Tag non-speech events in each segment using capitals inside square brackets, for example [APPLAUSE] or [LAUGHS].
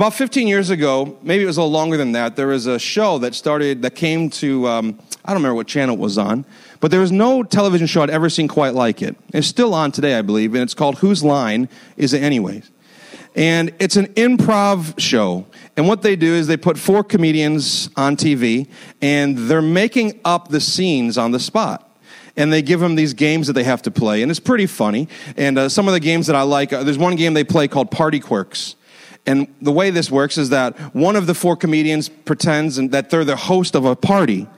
About 15 years ago, maybe it was a little longer than that, there was a show that started, that came to, um, I don't remember what channel it was on, but there was no television show I'd ever seen quite like it. It's still on today, I believe, and it's called Whose Line Is It Anyways? And it's an improv show. And what they do is they put four comedians on TV, and they're making up the scenes on the spot and they give them these games that they have to play, and it's pretty funny. And uh, some of the games that I like, uh, there's one game they play called Party Quirks. And the way this works is that one of the four comedians pretends that they're the host of a party,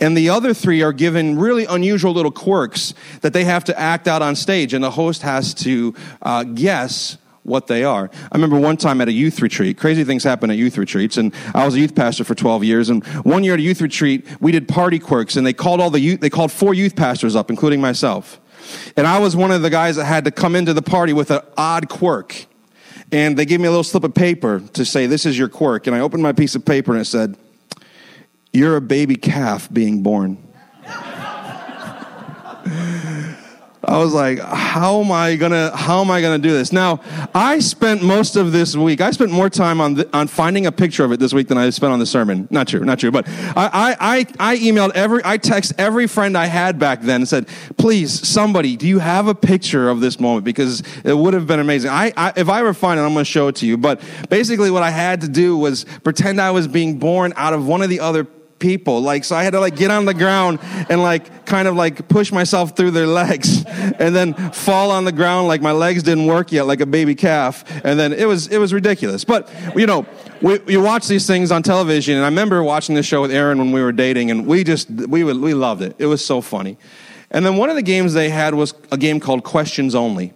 and the other three are given really unusual little quirks that they have to act out on stage, and the host has to uh, guess what they are. I remember one time at a youth retreat, crazy things happen at youth retreats, and I was a youth pastor for 12 years, and one year at a youth retreat, we did party quirks, and they called all the youth, they called four youth pastors up, including myself. And I was one of the guys that had to come into the party with an odd quirk. And they gave me a little slip of paper to say, This is your quirk. And I opened my piece of paper and it said, You're a baby calf being born. [LAUGHS] I was like, how am I gonna how am I gonna do this? Now, I spent most of this week. I spent more time on the, on finding a picture of it this week than I spent on the sermon. Not true, not true. But I I I, emailed every I text every friend I had back then and said, please, somebody, do you have a picture of this moment? Because it would have been amazing. I, I if I ever find it, I'm gonna show it to you. But basically, what I had to do was pretend I was being born out of one of the other people. Like, so I had to like get on the ground and like kind of like push myself through their legs [LAUGHS] and then fall on the ground like my legs didn't work yet, like a baby calf. And then it was, it was ridiculous. But, you know, we, you watch these things on television and I remember watching this show with Aaron when we were dating and we just, we, would, we loved it. It was so funny. And then one of the games they had was a game called Questions Only.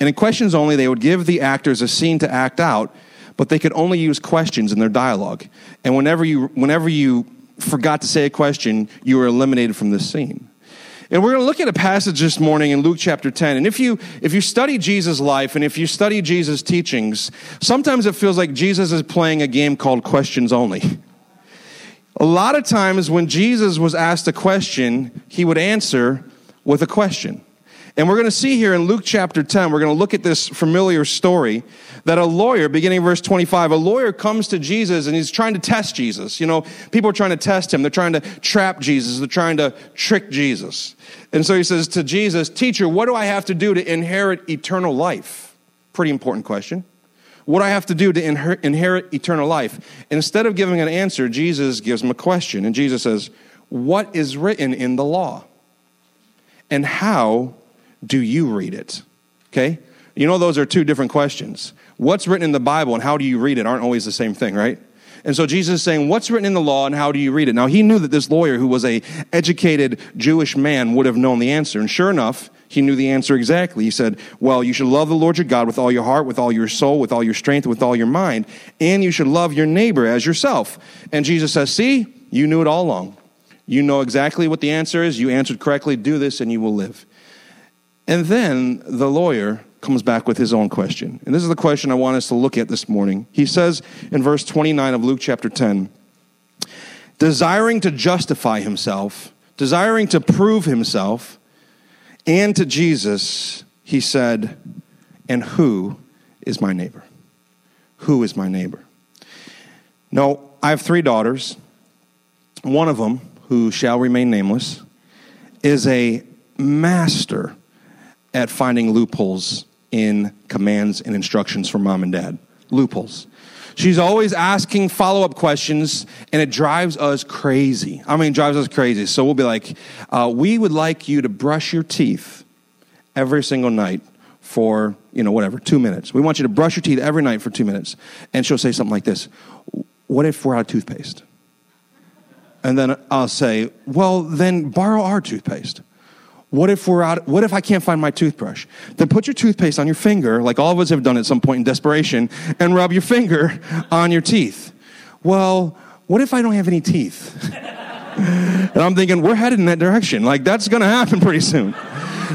And in Questions Only, they would give the actors a scene to act out, but they could only use questions in their dialogue. And whenever you, whenever you forgot to say a question, you were eliminated from this scene. And we're going to look at a passage this morning in Luke chapter 10. And if you, if you study Jesus' life and if you study Jesus' teachings, sometimes it feels like Jesus is playing a game called questions only. A lot of times when Jesus was asked a question, he would answer with a question. And we're going to see here in Luke chapter 10, we're going to look at this familiar story that a lawyer, beginning verse 25, a lawyer comes to Jesus and he's trying to test Jesus. You know, people are trying to test him. They're trying to trap Jesus. They're trying to trick Jesus. And so he says to Jesus, Teacher, what do I have to do to inherit eternal life? Pretty important question. What do I have to do to inherit eternal life? Instead of giving an answer, Jesus gives him a question. And Jesus says, What is written in the law? And how do you read it? Okay? You know, those are two different questions. What's written in the Bible and how do you read it aren't always the same thing, right? And so Jesus is saying, what's written in the law and how do you read it? Now he knew that this lawyer who was a educated Jewish man would have known the answer. And sure enough, he knew the answer exactly. He said, well, you should love the Lord your God with all your heart, with all your soul, with all your strength, with all your mind, and you should love your neighbor as yourself. And Jesus says, see, you knew it all along. You know exactly what the answer is. You answered correctly. Do this and you will live. And then the lawyer comes back with his own question. And this is the question I want us to look at this morning. He says in verse 29 of Luke chapter 10 desiring to justify himself, desiring to prove himself, and to Jesus, he said, And who is my neighbor? Who is my neighbor? No, I have three daughters. One of them, who shall remain nameless, is a master at finding loopholes in commands and instructions from mom and dad. Loopholes. She's always asking follow up questions, and it drives us crazy. I mean, drives us crazy. So we'll be like, uh, We would like you to brush your teeth every single night for, you know, whatever, two minutes. We want you to brush your teeth every night for two minutes. And she'll say something like this What if we're out of toothpaste? And then I'll say, Well, then borrow our toothpaste. What if we're out? What if I can't find my toothbrush? Then put your toothpaste on your finger, like all of us have done at some point in desperation, and rub your finger [LAUGHS] on your teeth. Well, what if I don't have any teeth? [LAUGHS] and I'm thinking we're headed in that direction. Like that's going to happen pretty soon.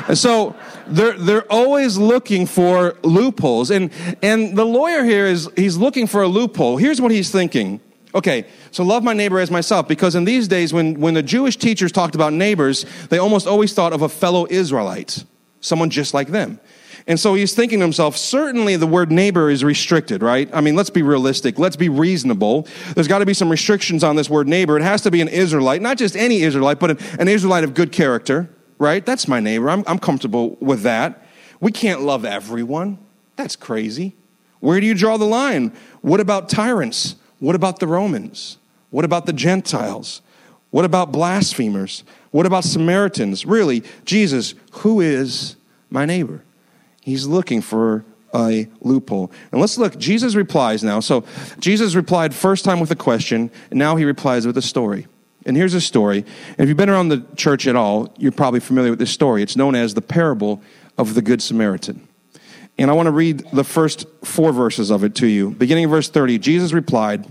And so they're they're always looking for loopholes, and and the lawyer here is he's looking for a loophole. Here's what he's thinking. Okay, so love my neighbor as myself, because in these days, when, when the Jewish teachers talked about neighbors, they almost always thought of a fellow Israelite, someone just like them. And so he's thinking to himself, certainly the word neighbor is restricted, right? I mean, let's be realistic. Let's be reasonable. There's got to be some restrictions on this word neighbor. It has to be an Israelite, not just any Israelite, but an Israelite of good character, right? That's my neighbor. I'm, I'm comfortable with that. We can't love everyone. That's crazy. Where do you draw the line? What about tyrants? What about the Romans? What about the Gentiles? What about blasphemers? What about Samaritans? Really, Jesus, who is my neighbor? He's looking for a loophole. And let's look. Jesus replies now. So Jesus replied first time with a question, and now he replies with a story. And here's a story. And if you've been around the church at all, you're probably familiar with this story. It's known as the parable of the Good Samaritan. And I want to read the first four verses of it to you. Beginning of verse 30, Jesus replied,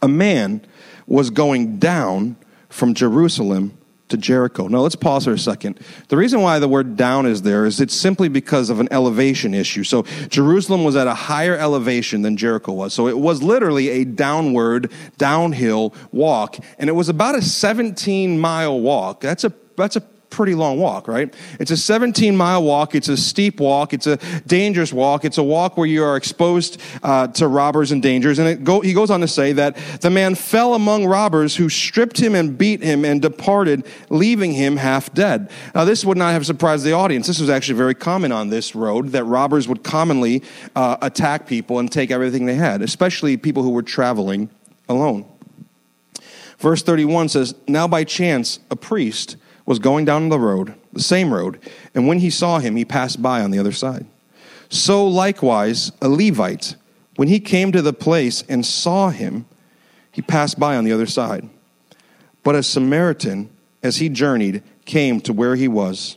A man was going down from Jerusalem to Jericho. Now let's pause for a second. The reason why the word down is there is it's simply because of an elevation issue. So Jerusalem was at a higher elevation than Jericho was. So it was literally a downward, downhill walk. And it was about a 17 mile walk. That's a that's a pretty long walk, right? It's a 17 mile walk. It's a steep walk. It's a dangerous walk. It's a walk where you are exposed uh, to robbers and dangers. And go, he goes on to say that the man fell among robbers who stripped him and beat him and departed, leaving him half dead. Now, this would not have surprised the audience. This was actually very common on this road that robbers would commonly uh, attack people and take everything they had, especially people who were traveling alone. Verse 31 says, Now by chance, a priest was going down the road, the same road, and when he saw him, he passed by on the other side. So likewise, a Levite, when he came to the place and saw him, he passed by on the other side. But a Samaritan, as he journeyed, came to where he was,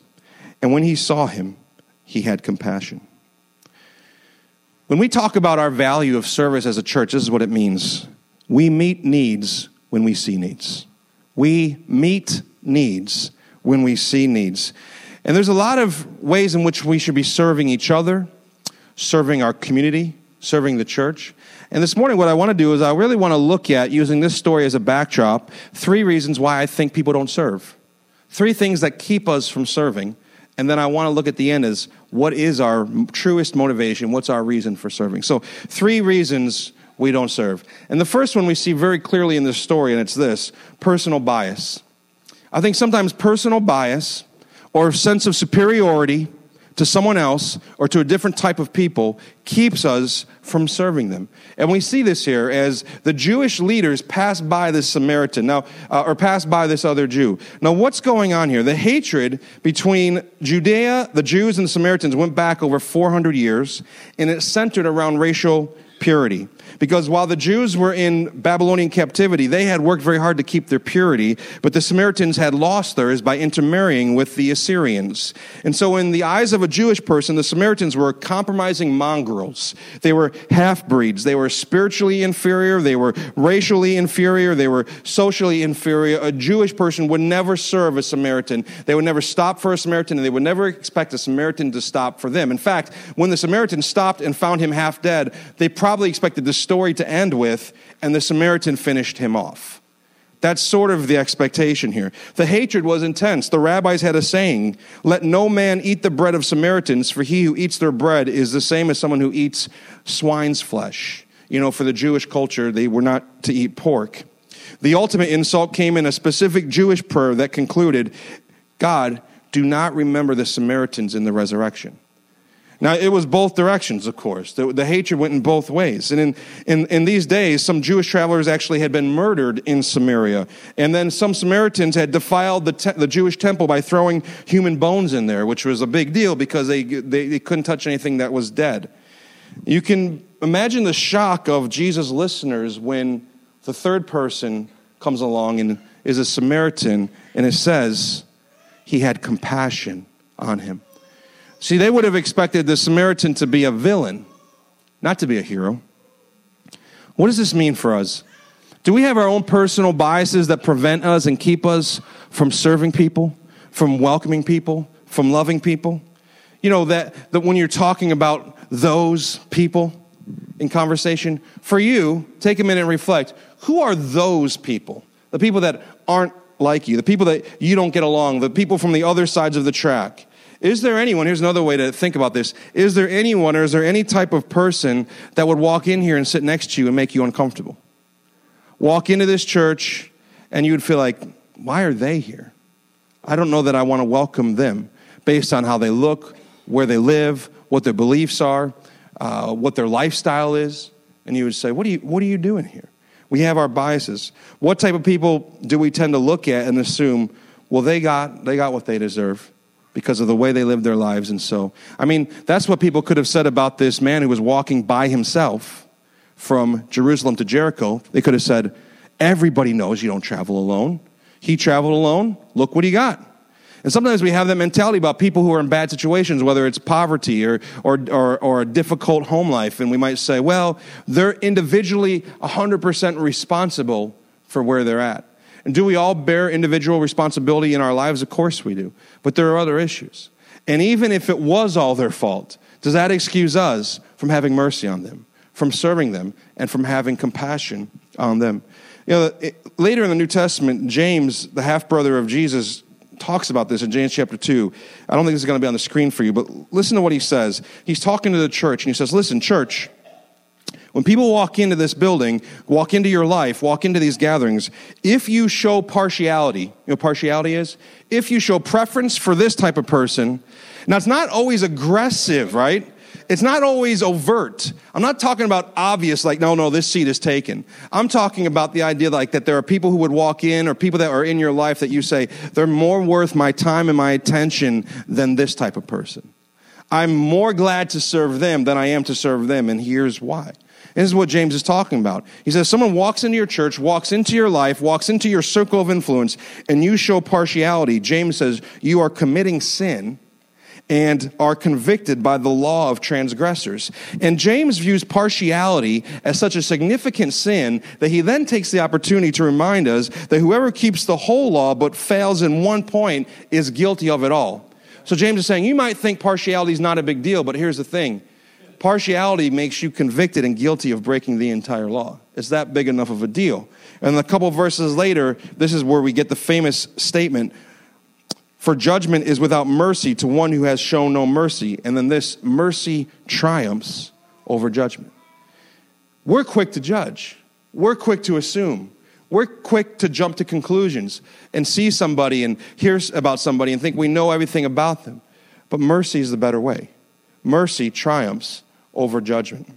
and when he saw him, he had compassion. When we talk about our value of service as a church, this is what it means. We meet needs when we see needs. We meet needs when we see needs. And there's a lot of ways in which we should be serving each other, serving our community, serving the church. And this morning, what I want to do is I really want to look at, using this story as a backdrop, three reasons why I think people don't serve. Three things that keep us from serving. And then I want to look at the end as what is our truest motivation? What's our reason for serving? So, three reasons we don't serve. And the first one we see very clearly in this story, and it's this personal bias. I think sometimes personal bias or a sense of superiority to someone else or to a different type of people keeps us from serving them. And we see this here as the Jewish leaders pass by this Samaritan now, uh, or pass by this other Jew. Now, what's going on here? The hatred between Judea, the Jews, and the Samaritans went back over 400 years, and it centered around racial purity. Because while the Jews were in Babylonian captivity, they had worked very hard to keep their purity, but the Samaritans had lost theirs by intermarrying with the Assyrians. And so, in the eyes of a Jewish person, the Samaritans were compromising mongrels. They were half breeds. They were spiritually inferior. They were racially inferior. They were socially inferior. A Jewish person would never serve a Samaritan. They would never stop for a Samaritan, and they would never expect a Samaritan to stop for them. In fact, when the Samaritans stopped and found him half dead, they probably expected to story to end with, and the Samaritan finished him off. That's sort of the expectation here. The hatred was intense. The rabbis had a saying let no man eat the bread of Samaritans, for he who eats their bread is the same as someone who eats swine's flesh. You know, for the Jewish culture, they were not to eat pork. The ultimate insult came in a specific Jewish prayer that concluded God, do not remember the Samaritans in the resurrection. Now, it was both directions, of course. The, the, hatred went in both ways. And in, in, in these days, some Jewish travelers actually had been murdered in Samaria. And then some Samaritans had defiled the, te- the Jewish temple by throwing human bones in there, which was a big deal because they, they, they couldn't touch anything that was dead. You can imagine the shock of Jesus' listeners when the third person comes along and is a Samaritan, and it says he had compassion on him. See, they would have expected the Samaritan to be a villain, not to be a hero. What does this mean for us? Do we have our own personal biases that prevent us and keep us from serving people, from welcoming people, from loving people? You know, that, that when you're talking about those people in conversation, for you, take a minute and reflect who are those people? The people that aren't like you, the people that you don't get along, the people from the other sides of the track. Is there anyone, here's another way to think about this. Is there anyone or is there any type of person that would walk in here and sit next to you and make you uncomfortable? Walk into this church and you would feel like, why are they here? I don't know that I want to welcome them based on how they look, where they live, what their beliefs are, uh, what their lifestyle is. And you would say, what are, you, what are you doing here? We have our biases. What type of people do we tend to look at and assume, well, they got, they got what they deserve? Because of the way they lived their lives. And so, I mean, that's what people could have said about this man who was walking by himself from Jerusalem to Jericho. They could have said, Everybody knows you don't travel alone. He traveled alone. Look what he got. And sometimes we have that mentality about people who are in bad situations, whether it's poverty or, or, or, or a difficult home life. And we might say, well, they're individually 100% responsible for where they're at. And do we all bear individual responsibility in our lives? Of course we do. But there are other issues. And even if it was all their fault, does that excuse us from having mercy on them, from serving them, and from having compassion on them? You know, later in the New Testament, James, the half brother of Jesus, talks about this in James chapter 2. I don't think this is going to be on the screen for you, but listen to what he says. He's talking to the church, and he says, Listen, church, when people walk into this building, walk into your life, walk into these gatherings, if you show partiality, you know partiality is? If you show preference for this type of person, now it's not always aggressive, right? It's not always overt. I'm not talking about obvious, like, no, no, this seat is taken. I'm talking about the idea like that there are people who would walk in or people that are in your life that you say, they're more worth my time and my attention than this type of person. I'm more glad to serve them than I am to serve them, and here's why. This is what James is talking about. He says, Someone walks into your church, walks into your life, walks into your circle of influence, and you show partiality. James says, You are committing sin and are convicted by the law of transgressors. And James views partiality as such a significant sin that he then takes the opportunity to remind us that whoever keeps the whole law but fails in one point is guilty of it all. So James is saying, You might think partiality is not a big deal, but here's the thing partiality makes you convicted and guilty of breaking the entire law. It's that big enough of a deal. And a couple verses later, this is where we get the famous statement For judgment is without mercy to one who has shown no mercy. And then this mercy triumphs over judgment. We're quick to judge, we're quick to assume. We're quick to jump to conclusions and see somebody and hear about somebody and think we know everything about them. But mercy is the better way. Mercy triumphs over judgment.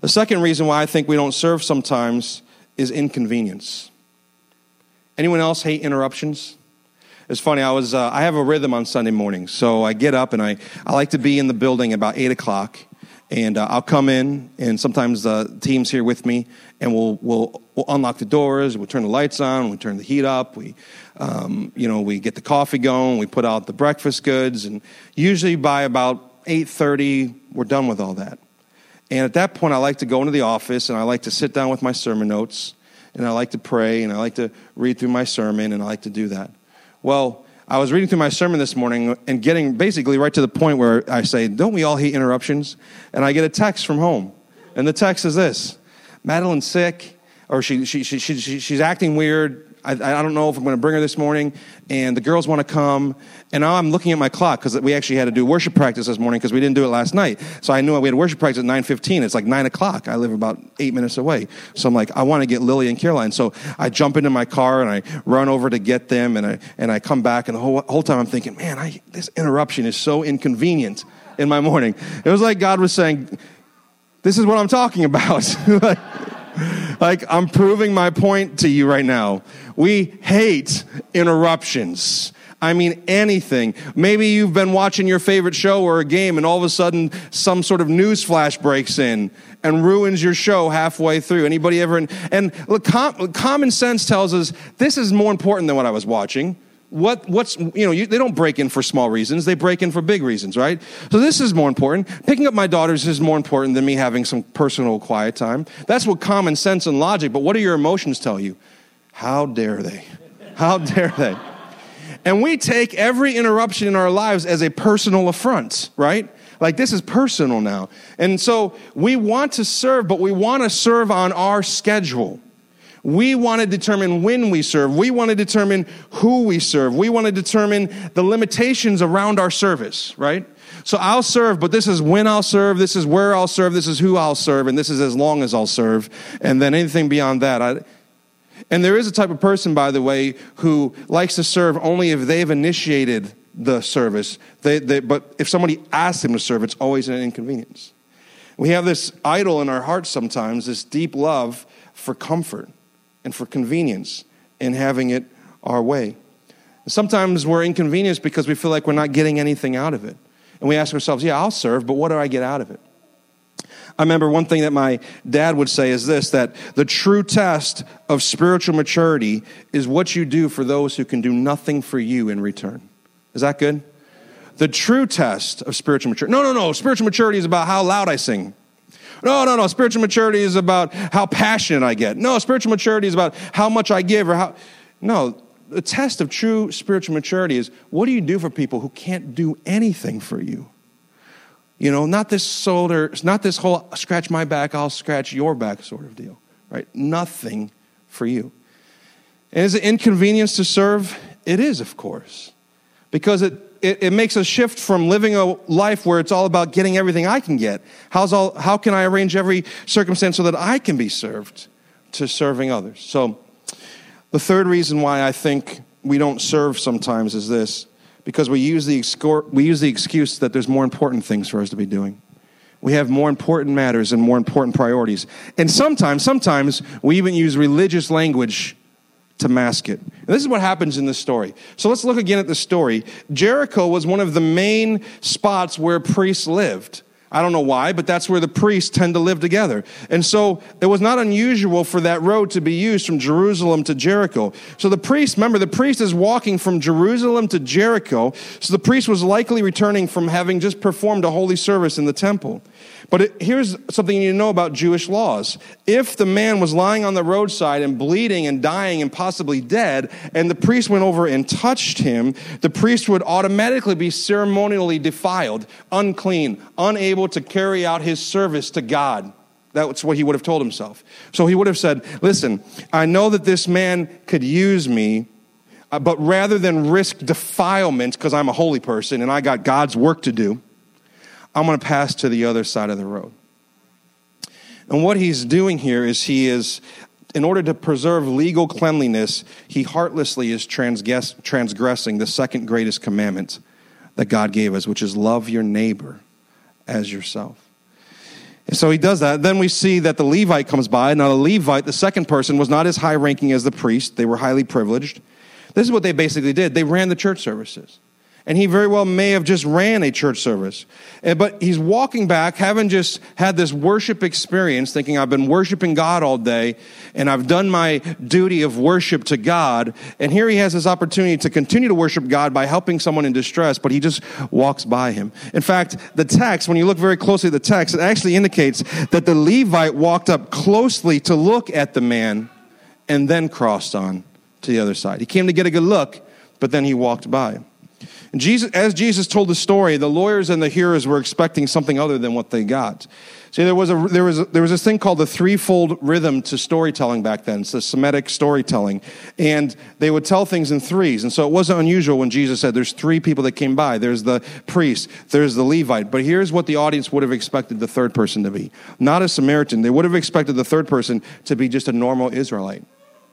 The second reason why I think we don't serve sometimes is inconvenience. Anyone else hate interruptions? It's funny. I was uh, I have a rhythm on Sunday mornings, so I get up and I I like to be in the building about eight o'clock, and uh, I'll come in, and sometimes the team's here with me, and we'll we'll, we'll unlock the doors, we'll turn the lights on, we'll turn the heat up, we um, you know we get the coffee going, we put out the breakfast goods, and usually by about eight thirty we're done with all that. And at that point, I like to go into the office and I like to sit down with my sermon notes and I like to pray and I like to read through my sermon and I like to do that. Well, I was reading through my sermon this morning and getting basically right to the point where I say, Don't we all hate interruptions? And I get a text from home. And the text is this Madeline's sick, or she, she, she, she, she's acting weird. I, I don't know if I'm going to bring her this morning, and the girls want to come. And now I'm looking at my clock because we actually had to do worship practice this morning because we didn't do it last night. So I knew we had worship practice at 9:15. It's like nine o'clock. I live about eight minutes away, so I'm like, I want to get Lily and Caroline. So I jump into my car and I run over to get them, and I and I come back, and the whole whole time I'm thinking, man, I, this interruption is so inconvenient in my morning. It was like God was saying, "This is what I'm talking about." [LAUGHS] like, like I'm proving my point to you right now. We hate interruptions. I mean, anything. Maybe you've been watching your favorite show or a game, and all of a sudden, some sort of news flash breaks in and ruins your show halfway through. Anybody ever? And look, com- common sense tells us this is more important than what I was watching. What, what's, you know, you, they don't break in for small reasons, they break in for big reasons, right? So this is more important. Picking up my daughters is more important than me having some personal quiet time. That's what common sense and logic, but what do your emotions tell you? How dare they? How dare they? And we take every interruption in our lives as a personal affront, right? Like this is personal now. And so we want to serve, but we want to serve on our schedule. We want to determine when we serve. We want to determine who we serve. We want to determine the limitations around our service, right? So I'll serve, but this is when I'll serve, this is where I'll serve, this is who I'll serve, and this is as long as I'll serve. And then anything beyond that, I, and there is a type of person, by the way, who likes to serve only if they've initiated the service. They, they, but if somebody asks them to serve, it's always an inconvenience. We have this idol in our hearts sometimes, this deep love for comfort and for convenience in having it our way. Sometimes we're inconvenienced because we feel like we're not getting anything out of it. And we ask ourselves, yeah, I'll serve, but what do I get out of it? I remember one thing that my dad would say is this that the true test of spiritual maturity is what you do for those who can do nothing for you in return. Is that good? The true test of spiritual maturity. No, no, no. Spiritual maturity is about how loud I sing. No, no, no. Spiritual maturity is about how passionate I get. No, spiritual maturity is about how much I give or how. No, the test of true spiritual maturity is what do you do for people who can't do anything for you? You know, not this shoulder, not this whole scratch my back, I'll scratch your back sort of deal, right? Nothing for you. And is it inconvenience to serve? It is, of course, because it, it, it, makes a shift from living a life where it's all about getting everything I can get. How's all, how can I arrange every circumstance so that I can be served to serving others? So, the third reason why I think we don't serve sometimes is this because we use the, excor- we use the excuse that there's more important things for us to be doing. We have more important matters and more important priorities. And sometimes, sometimes we even use religious language to mask it. And this is what happens in this story. So let's look again at the story. Jericho was one of the main spots where priests lived. I don't know why, but that's where the priests tend to live together. And so it was not unusual for that road to be used from Jerusalem to Jericho. So the priest, remember, the priest is walking from Jerusalem to Jericho. So the priest was likely returning from having just performed a holy service in the temple. But it, here's something you need to know about Jewish laws. If the man was lying on the roadside and bleeding and dying and possibly dead, and the priest went over and touched him, the priest would automatically be ceremonially defiled, unclean, unable to carry out his service to God. That's what he would have told himself. So he would have said, Listen, I know that this man could use me, uh, but rather than risk defilement, because I'm a holy person and I got God's work to do, I'm going to pass to the other side of the road. And what he's doing here is he is, in order to preserve legal cleanliness, he heartlessly is transgress, transgressing the second greatest commandment that God gave us, which is love your neighbor as yourself. And so he does that. Then we see that the Levite comes by. Now, the Levite, the second person, was not as high ranking as the priest, they were highly privileged. This is what they basically did they ran the church services. And he very well may have just ran a church service. Eh, but he's walking back, having just had this worship experience, thinking, I've been worshiping God all day, and I've done my duty of worship to God. And here he has this opportunity to continue to worship God by helping someone in distress, but he just walks by him. In fact, the text, when you look very closely at the text, it actually indicates that the Levite walked up closely to look at the man and then crossed on to the other side. He came to get a good look, but then he walked by. Jesus, as Jesus told the story, the lawyers and the hearers were expecting something other than what they got. See, there was, a, there, was a, there was this thing called the threefold rhythm to storytelling back then. It's the Semitic storytelling. And they would tell things in threes. And so it wasn't unusual when Jesus said there's three people that came by. There's the priest, there's the Levite. But here's what the audience would have expected the third person to be. Not a Samaritan. They would have expected the third person to be just a normal Israelite.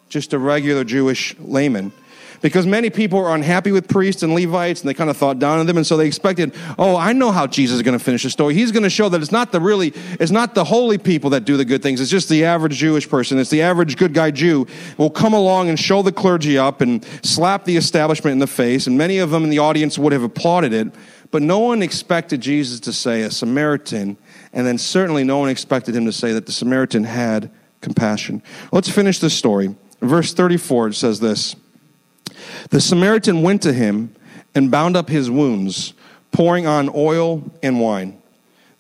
Just a regular Jewish layman because many people are unhappy with priests and Levites and they kind of thought down on them. And so they expected, oh, I know how Jesus is going to finish the story. He's going to show that it's not the really, it's not the holy people that do the good things. It's just the average Jewish person. It's the average good guy Jew will come along and show the clergy up and slap the establishment in the face. And many of them in the audience would have applauded it. But no one expected Jesus to say a Samaritan, and then certainly no one expected him to say that the Samaritan had compassion. Let's finish this story. Verse 34 says this. The Samaritan went to him and bound up his wounds, pouring on oil and wine.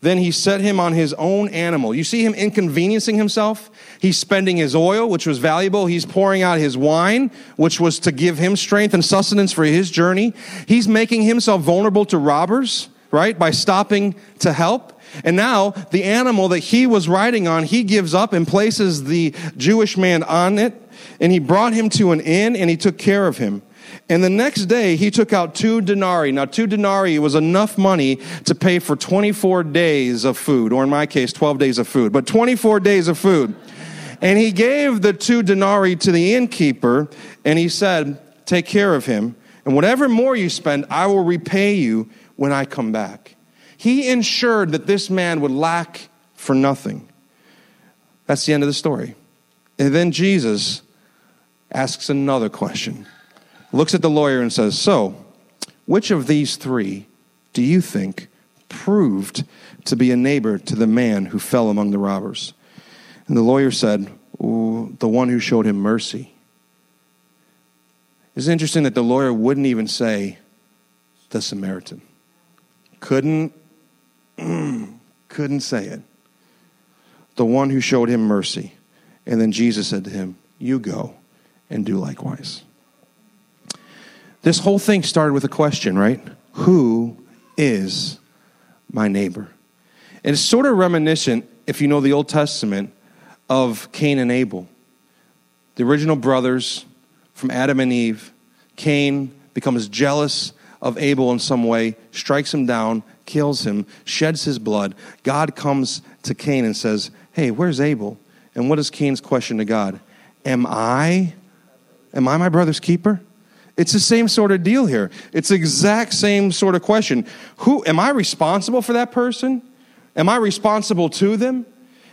Then he set him on his own animal. You see him inconveniencing himself? He's spending his oil, which was valuable. He's pouring out his wine, which was to give him strength and sustenance for his journey. He's making himself vulnerable to robbers, right? By stopping to help. And now the animal that he was riding on, he gives up and places the Jewish man on it. And he brought him to an inn and he took care of him. And the next day, he took out two denarii. Now, two denarii was enough money to pay for 24 days of food, or in my case, 12 days of food, but 24 days of food. And he gave the two denarii to the innkeeper, and he said, Take care of him, and whatever more you spend, I will repay you when I come back. He ensured that this man would lack for nothing. That's the end of the story. And then Jesus asks another question looks at the lawyer and says, So, which of these three do you think proved to be a neighbor to the man who fell among the robbers? And the lawyer said, The one who showed him mercy. It's interesting that the lawyer wouldn't even say the Samaritan. Couldn't, [CLEARS THROAT] couldn't say it. The one who showed him mercy. And then Jesus said to him, You go and do likewise. This whole thing started with a question, right? Who is my neighbor? And it's sort of reminiscent, if you know the Old Testament, of Cain and Abel. The original brothers from Adam and Eve. Cain becomes jealous of Abel in some way, strikes him down, kills him, sheds his blood. God comes to Cain and says, Hey, where's Abel? And what is Cain's question to God? Am I, am I my brother's keeper? It's the same sort of deal here. It's the exact same sort of question. Who am I responsible for that person? Am I responsible to them?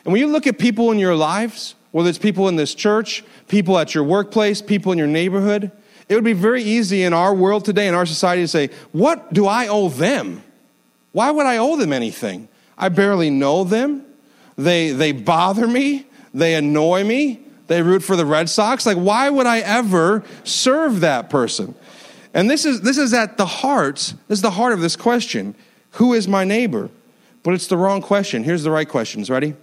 And when you look at people in your lives, whether it's people in this church, people at your workplace, people in your neighborhood, it would be very easy in our world today, in our society, to say, What do I owe them? Why would I owe them anything? I barely know them. They, they bother me. They annoy me. They root for the Red Sox. Like, why would I ever serve that person? And this is, this is at the heart, this is the heart of this question Who is my neighbor? But it's the wrong question. Here's the right questions. Ready?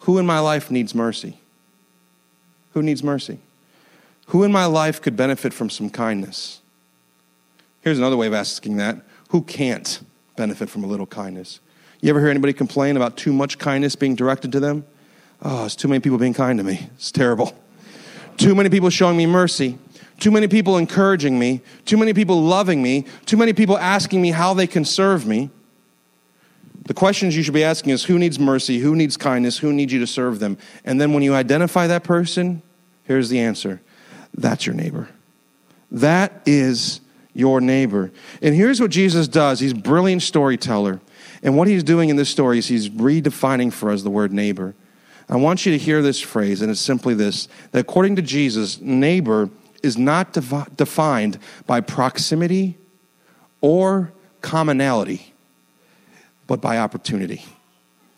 Who in my life needs mercy? Who needs mercy? Who in my life could benefit from some kindness? Here's another way of asking that Who can't benefit from a little kindness? You ever hear anybody complain about too much kindness being directed to them? Oh, it's too many people being kind to me. It's terrible. Too many people showing me mercy. Too many people encouraging me. Too many people loving me. Too many people asking me how they can serve me. The questions you should be asking is who needs mercy? Who needs kindness? Who needs you to serve them? And then when you identify that person, here's the answer that's your neighbor. That is your neighbor. And here's what Jesus does He's a brilliant storyteller. And what he's doing in this story is he's redefining for us the word neighbor. I want you to hear this phrase, and it's simply this that according to Jesus, neighbor is not defi- defined by proximity or commonality, but by opportunity.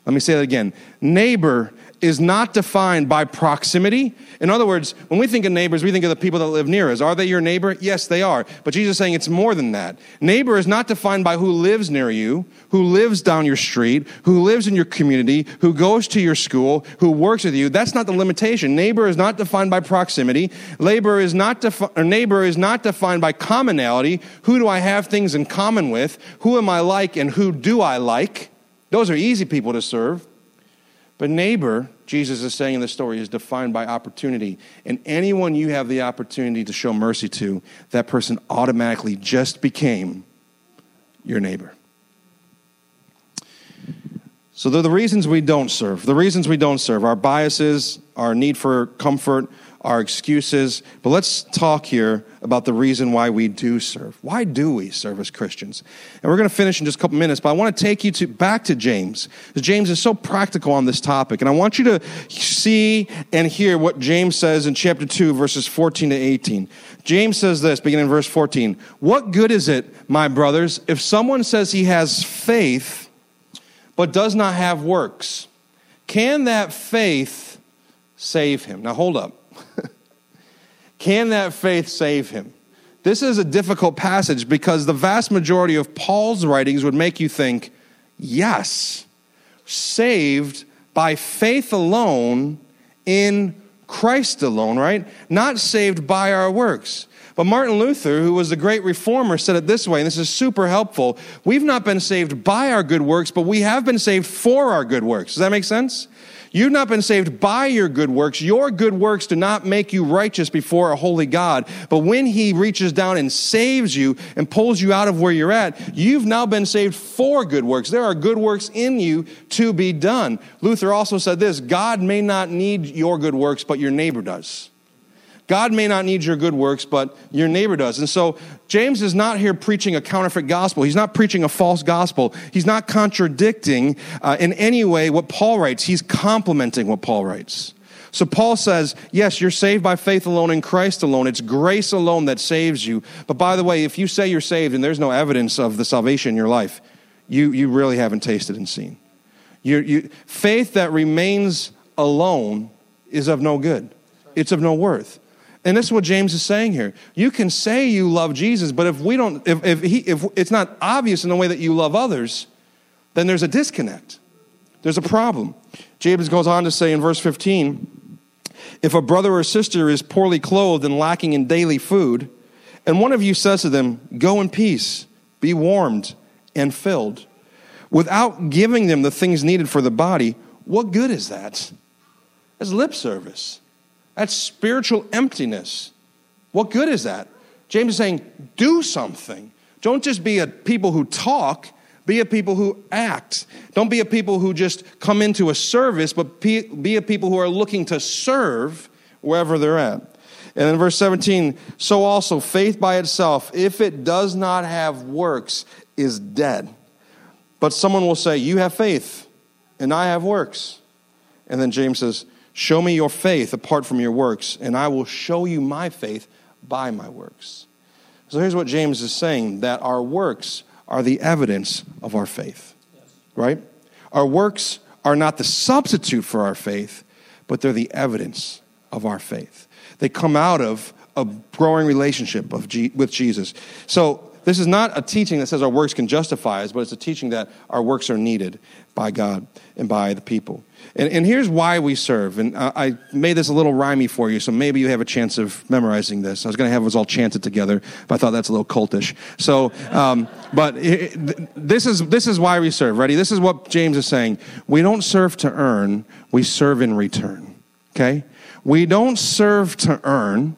Let me say that again. Neighbor is not defined by proximity. In other words, when we think of neighbors, we think of the people that live near us. Are they your neighbor? Yes, they are. But Jesus is saying it's more than that. Neighbor is not defined by who lives near you, who lives down your street, who lives in your community, who goes to your school, who works with you. That's not the limitation. Neighbor is not defined by proximity. Labor is not defi- or neighbor is not defined by commonality. Who do I have things in common with? Who am I like and who do I like? Those are easy people to serve. But neighbor, Jesus is saying in the story, is defined by opportunity. And anyone you have the opportunity to show mercy to, that person automatically just became your neighbor. So they're the reasons we don't serve. The reasons we don't serve our biases, our need for comfort, our excuses. But let's talk here about the reason why we do serve. Why do we serve as Christians? And we're going to finish in just a couple minutes, but I want to take you to, back to James. James is so practical on this topic. And I want you to see and hear what James says in chapter 2, verses 14 to 18. James says this, beginning in verse 14 What good is it, my brothers, if someone says he has faith but does not have works? Can that faith save him? Now hold up. [LAUGHS] Can that faith save him? This is a difficult passage because the vast majority of Paul's writings would make you think, yes, saved by faith alone in Christ alone, right? Not saved by our works. But Martin Luther, who was a great reformer, said it this way, and this is super helpful. We've not been saved by our good works, but we have been saved for our good works. Does that make sense? You've not been saved by your good works. Your good works do not make you righteous before a holy God. But when He reaches down and saves you and pulls you out of where you're at, you've now been saved for good works. There are good works in you to be done. Luther also said this God may not need your good works, but your neighbor does. God may not need your good works, but your neighbor does. And so James is not here preaching a counterfeit gospel. He's not preaching a false gospel. He's not contradicting uh, in any way what Paul writes. He's complementing what Paul writes. So Paul says, yes, you're saved by faith alone in Christ alone. It's grace alone that saves you. But by the way, if you say you're saved and there's no evidence of the salvation in your life, you, you really haven't tasted and seen. You, you, faith that remains alone is of no good. It's of no worth. And this is what James is saying here. You can say you love Jesus, but if we don't, if, if, he, if it's not obvious in the way that you love others, then there's a disconnect. There's a problem. James goes on to say in verse 15 if a brother or sister is poorly clothed and lacking in daily food, and one of you says to them, Go in peace, be warmed and filled, without giving them the things needed for the body, what good is that? That's lip service. That's spiritual emptiness. What good is that? James is saying, do something. Don't just be a people who talk, be a people who act. Don't be a people who just come into a service, but be a people who are looking to serve wherever they're at. And in verse 17, so also faith by itself, if it does not have works, is dead. But someone will say, You have faith, and I have works. And then James says, Show me your faith apart from your works, and I will show you my faith by my works. So here's what James is saying that our works are the evidence of our faith, right? Our works are not the substitute for our faith, but they're the evidence of our faith. They come out of a growing relationship of G- with Jesus. So this is not a teaching that says our works can justify us, but it's a teaching that our works are needed by God and by the people. And, and here's why we serve. And I, I, made this a little rhymey for you, so maybe you have a chance of memorizing this. I was going to have us all chant it together, but I thought that's a little cultish. So, um, [LAUGHS] but it, this is this is why we serve. Ready? This is what James is saying. We don't serve to earn; we serve in return. Okay? We don't serve to earn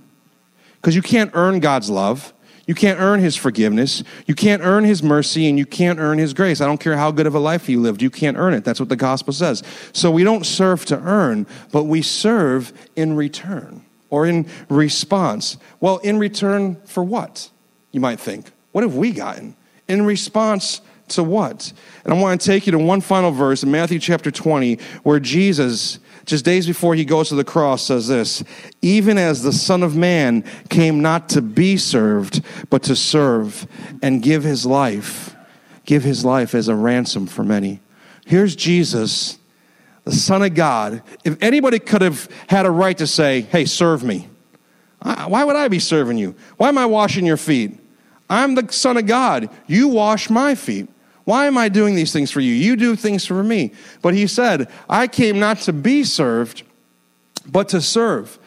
because you can't earn God's love. You can't earn his forgiveness. You can't earn his mercy and you can't earn his grace. I don't care how good of a life you lived. You can't earn it. That's what the gospel says. So we don't serve to earn, but we serve in return or in response. Well, in return for what? You might think. What have we gotten? In response to what? And I want to take you to one final verse in Matthew chapter 20 where Jesus just days before he goes to the cross, says this Even as the Son of Man came not to be served, but to serve and give his life, give his life as a ransom for many. Here's Jesus, the Son of God. If anybody could have had a right to say, Hey, serve me, why would I be serving you? Why am I washing your feet? I'm the Son of God. You wash my feet. Why am I doing these things for you? You do things for me. But he said, I came not to be served, but to serve.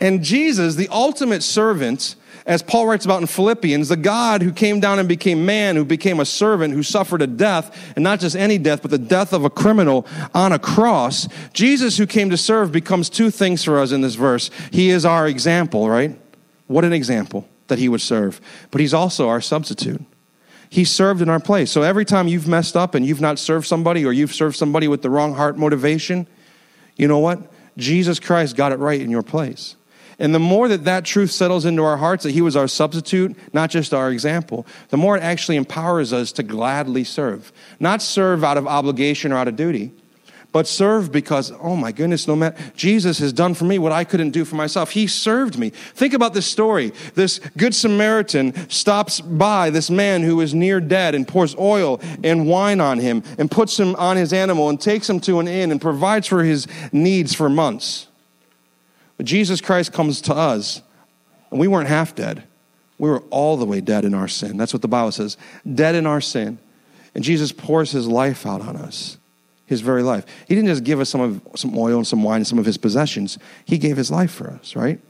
And Jesus, the ultimate servant, as Paul writes about in Philippians, the God who came down and became man, who became a servant, who suffered a death, and not just any death, but the death of a criminal on a cross. Jesus, who came to serve, becomes two things for us in this verse. He is our example, right? What an example that he would serve. But he's also our substitute. He served in our place. So every time you've messed up and you've not served somebody or you've served somebody with the wrong heart motivation, you know what? Jesus Christ got it right in your place. And the more that that truth settles into our hearts, that He was our substitute, not just our example, the more it actually empowers us to gladly serve. Not serve out of obligation or out of duty, but serve because, oh my goodness, no matter, Jesus has done for me what I couldn't do for myself. He served me. Think about this story. This Good Samaritan stops by this man who is near dead and pours oil and wine on him and puts him on his animal and takes him to an inn and provides for his needs for months. But Jesus Christ comes to us, and we weren't half dead. We were all the way dead in our sin. That's what the Bible says dead in our sin. And Jesus pours his life out on us his very life. He didn't just give us some of some oil and some wine and some of his possessions. He gave his life for us, right?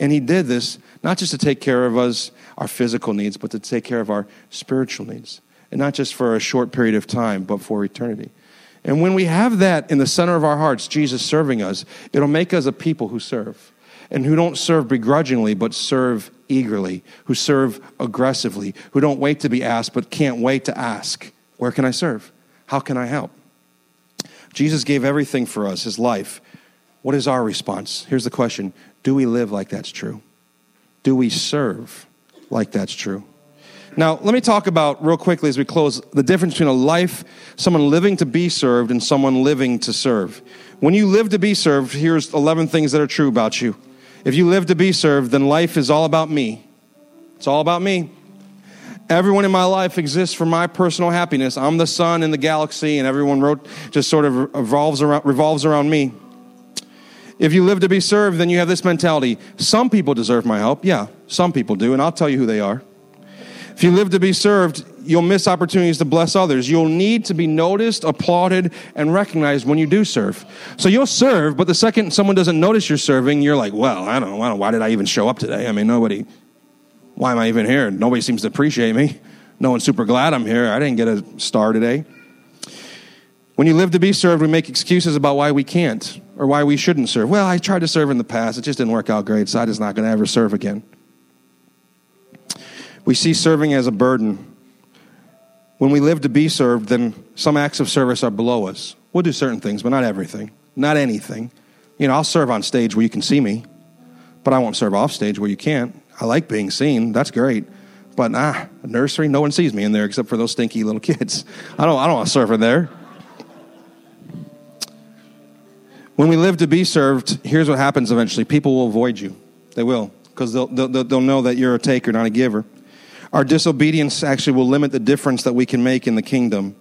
And he did this not just to take care of us, our physical needs, but to take care of our spiritual needs. And not just for a short period of time, but for eternity. And when we have that in the center of our hearts, Jesus serving us, it'll make us a people who serve. And who don't serve begrudgingly, but serve eagerly, who serve aggressively, who don't wait to be asked, but can't wait to ask, Where can I serve? How can I help? Jesus gave everything for us, his life. What is our response? Here's the question Do we live like that's true? Do we serve like that's true? Now, let me talk about real quickly as we close the difference between a life, someone living to be served, and someone living to serve. When you live to be served, here's 11 things that are true about you. If you live to be served, then life is all about me. It's all about me. Everyone in my life exists for my personal happiness. I'm the sun in the galaxy, and everyone wrote, just sort of revolves around, revolves around me. If you live to be served, then you have this mentality. Some people deserve my help. Yeah, some people do, and I'll tell you who they are. If you live to be served, you'll miss opportunities to bless others. You'll need to be noticed, applauded, and recognized when you do serve. So you'll serve, but the second someone doesn't notice you're serving, you're like, well, I don't know, I don't know why did I even show up today? I mean, nobody, why am I even here? Nobody seems to appreciate me. No one's super glad I'm here. I didn't get a star today. When you live to be served, we make excuses about why we can't or why we shouldn't serve. Well, I tried to serve in the past, it just didn't work out great, so I'm just not going to ever serve again. We see serving as a burden. When we live to be served, then some acts of service are below us. We'll do certain things, but not everything, not anything. You know, I'll serve on stage where you can see me, but I won't serve off stage where you can't. I like being seen. That's great. But ah, nursery, no one sees me in there except for those stinky little [LAUGHS] kids. I don't, I don't want to serve in there. When we live to be served, here's what happens eventually people will avoid you. They will, because they'll, they'll, they'll know that you're a taker, not a giver. Our disobedience actually will limit the difference that we can make in the kingdom.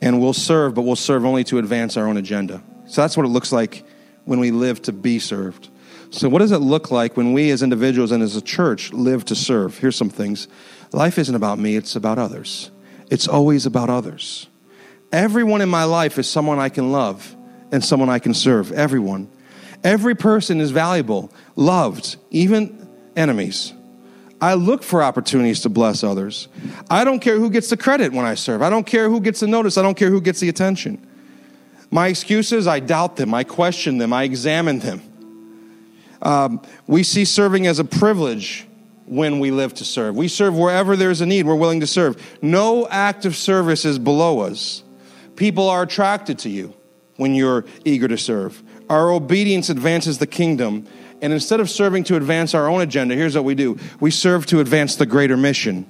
And we'll serve, but we'll serve only to advance our own agenda. So that's what it looks like when we live to be served. So, what does it look like when we as individuals and as a church live to serve? Here's some things life isn't about me, it's about others. It's always about others. Everyone in my life is someone I can love and someone I can serve. Everyone. Every person is valuable, loved, even enemies. I look for opportunities to bless others. I don't care who gets the credit when I serve. I don't care who gets the notice. I don't care who gets the attention. My excuses, I doubt them. I question them. I examine them. Um, we see serving as a privilege when we live to serve. We serve wherever there's a need, we're willing to serve. No act of service is below us. People are attracted to you when you're eager to serve. Our obedience advances the kingdom and instead of serving to advance our own agenda, here's what we do we serve to advance the greater mission.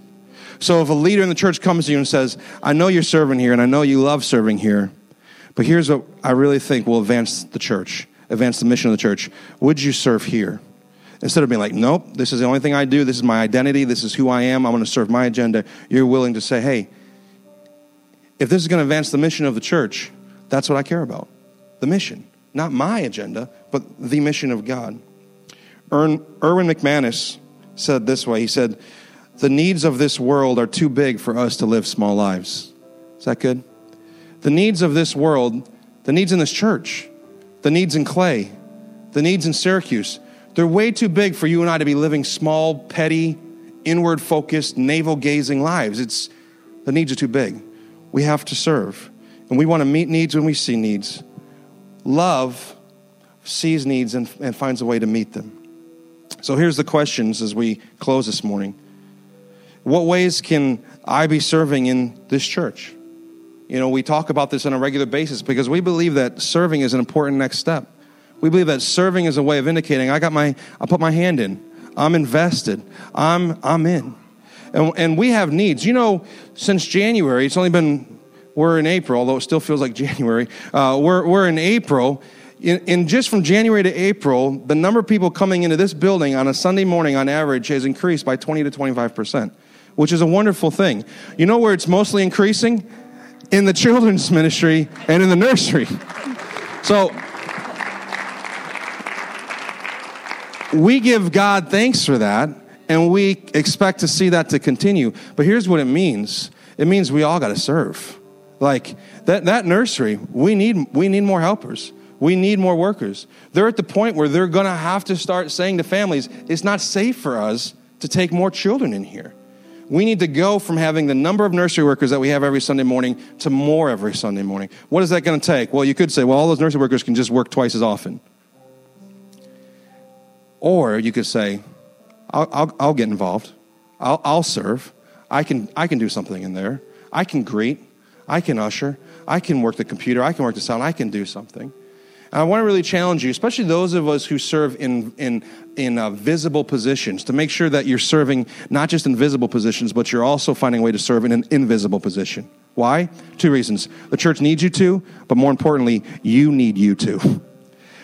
So if a leader in the church comes to you and says, I know you're serving here and I know you love serving here, but here's what I really think will advance the church, advance the mission of the church. Would you serve here? Instead of being like, nope, this is the only thing I do, this is my identity, this is who I am, I'm going to serve my agenda, you're willing to say, hey, if this is going to advance the mission of the church, that's what I care about the mission. Not my agenda, but the mission of God. Erwin McManus said this way He said, The needs of this world are too big for us to live small lives. Is that good? The needs of this world, the needs in this church, the needs in Clay, the needs in Syracuse, they're way too big for you and I to be living small, petty, inward focused, navel gazing lives. It's the needs are too big. We have to serve. And we want to meet needs when we see needs. Love sees needs and, and finds a way to meet them. So here's the questions as we close this morning. What ways can I be serving in this church? You know, we talk about this on a regular basis because we believe that serving is an important next step. We believe that serving is a way of indicating I got my I put my hand in. I'm invested. I'm I'm in. And, and we have needs. You know, since January, it's only been we're in April, although it still feels like [LAUGHS] January. Uh, we're we're in April, in, in, just from January to April, the number of people coming into this building on a Sunday morning on average has increased by 20 to 25%, which is a wonderful thing. You know where it's mostly increasing? In the children's ministry and in the nursery. So, we give God thanks for that, and we expect to see that to continue. But here's what it means it means we all got to serve. Like that, that nursery, we need, we need more helpers We need more workers. They're at the point where they're going to have to start saying to families, it's not safe for us to take more children in here. We need to go from having the number of nursery workers that we have every Sunday morning to more every Sunday morning. What is that going to take? Well, you could say, well, all those nursery workers can just work twice as often. Or you could say, I'll, I'll, I'll get involved. I'll, I'll serve. I can, I can do something in there. I can greet. I can usher. I can work the computer. I can work the sound. I can do something. I want to really challenge you, especially those of us who serve in, in, in uh, visible positions, to make sure that you're serving not just in visible positions, but you're also finding a way to serve in an invisible position. Why? Two reasons. The church needs you to, but more importantly, you need you to. [LAUGHS]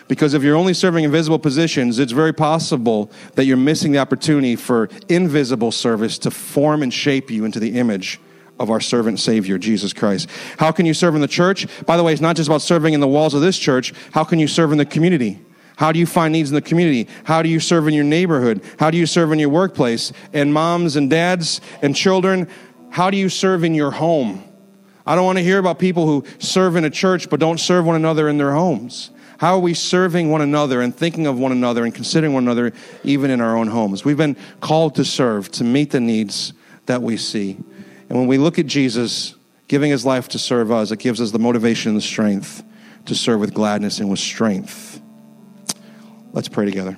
Because if you're only serving invisible positions, it's very possible that you're missing the opportunity for invisible service to form and shape you into the image of our servant Savior, Jesus Christ. How can you serve in the church? By the way, it's not just about serving in the walls of this church. How can you serve in the community? How do you find needs in the community? How do you serve in your neighborhood? How do you serve in your workplace? And moms and dads and children, how do you serve in your home? I don't want to hear about people who serve in a church but don't serve one another in their homes. How are we serving one another and thinking of one another and considering one another even in our own homes? We've been called to serve, to meet the needs that we see. And when we look at Jesus giving his life to serve us, it gives us the motivation and the strength to serve with gladness and with strength. Let's pray together.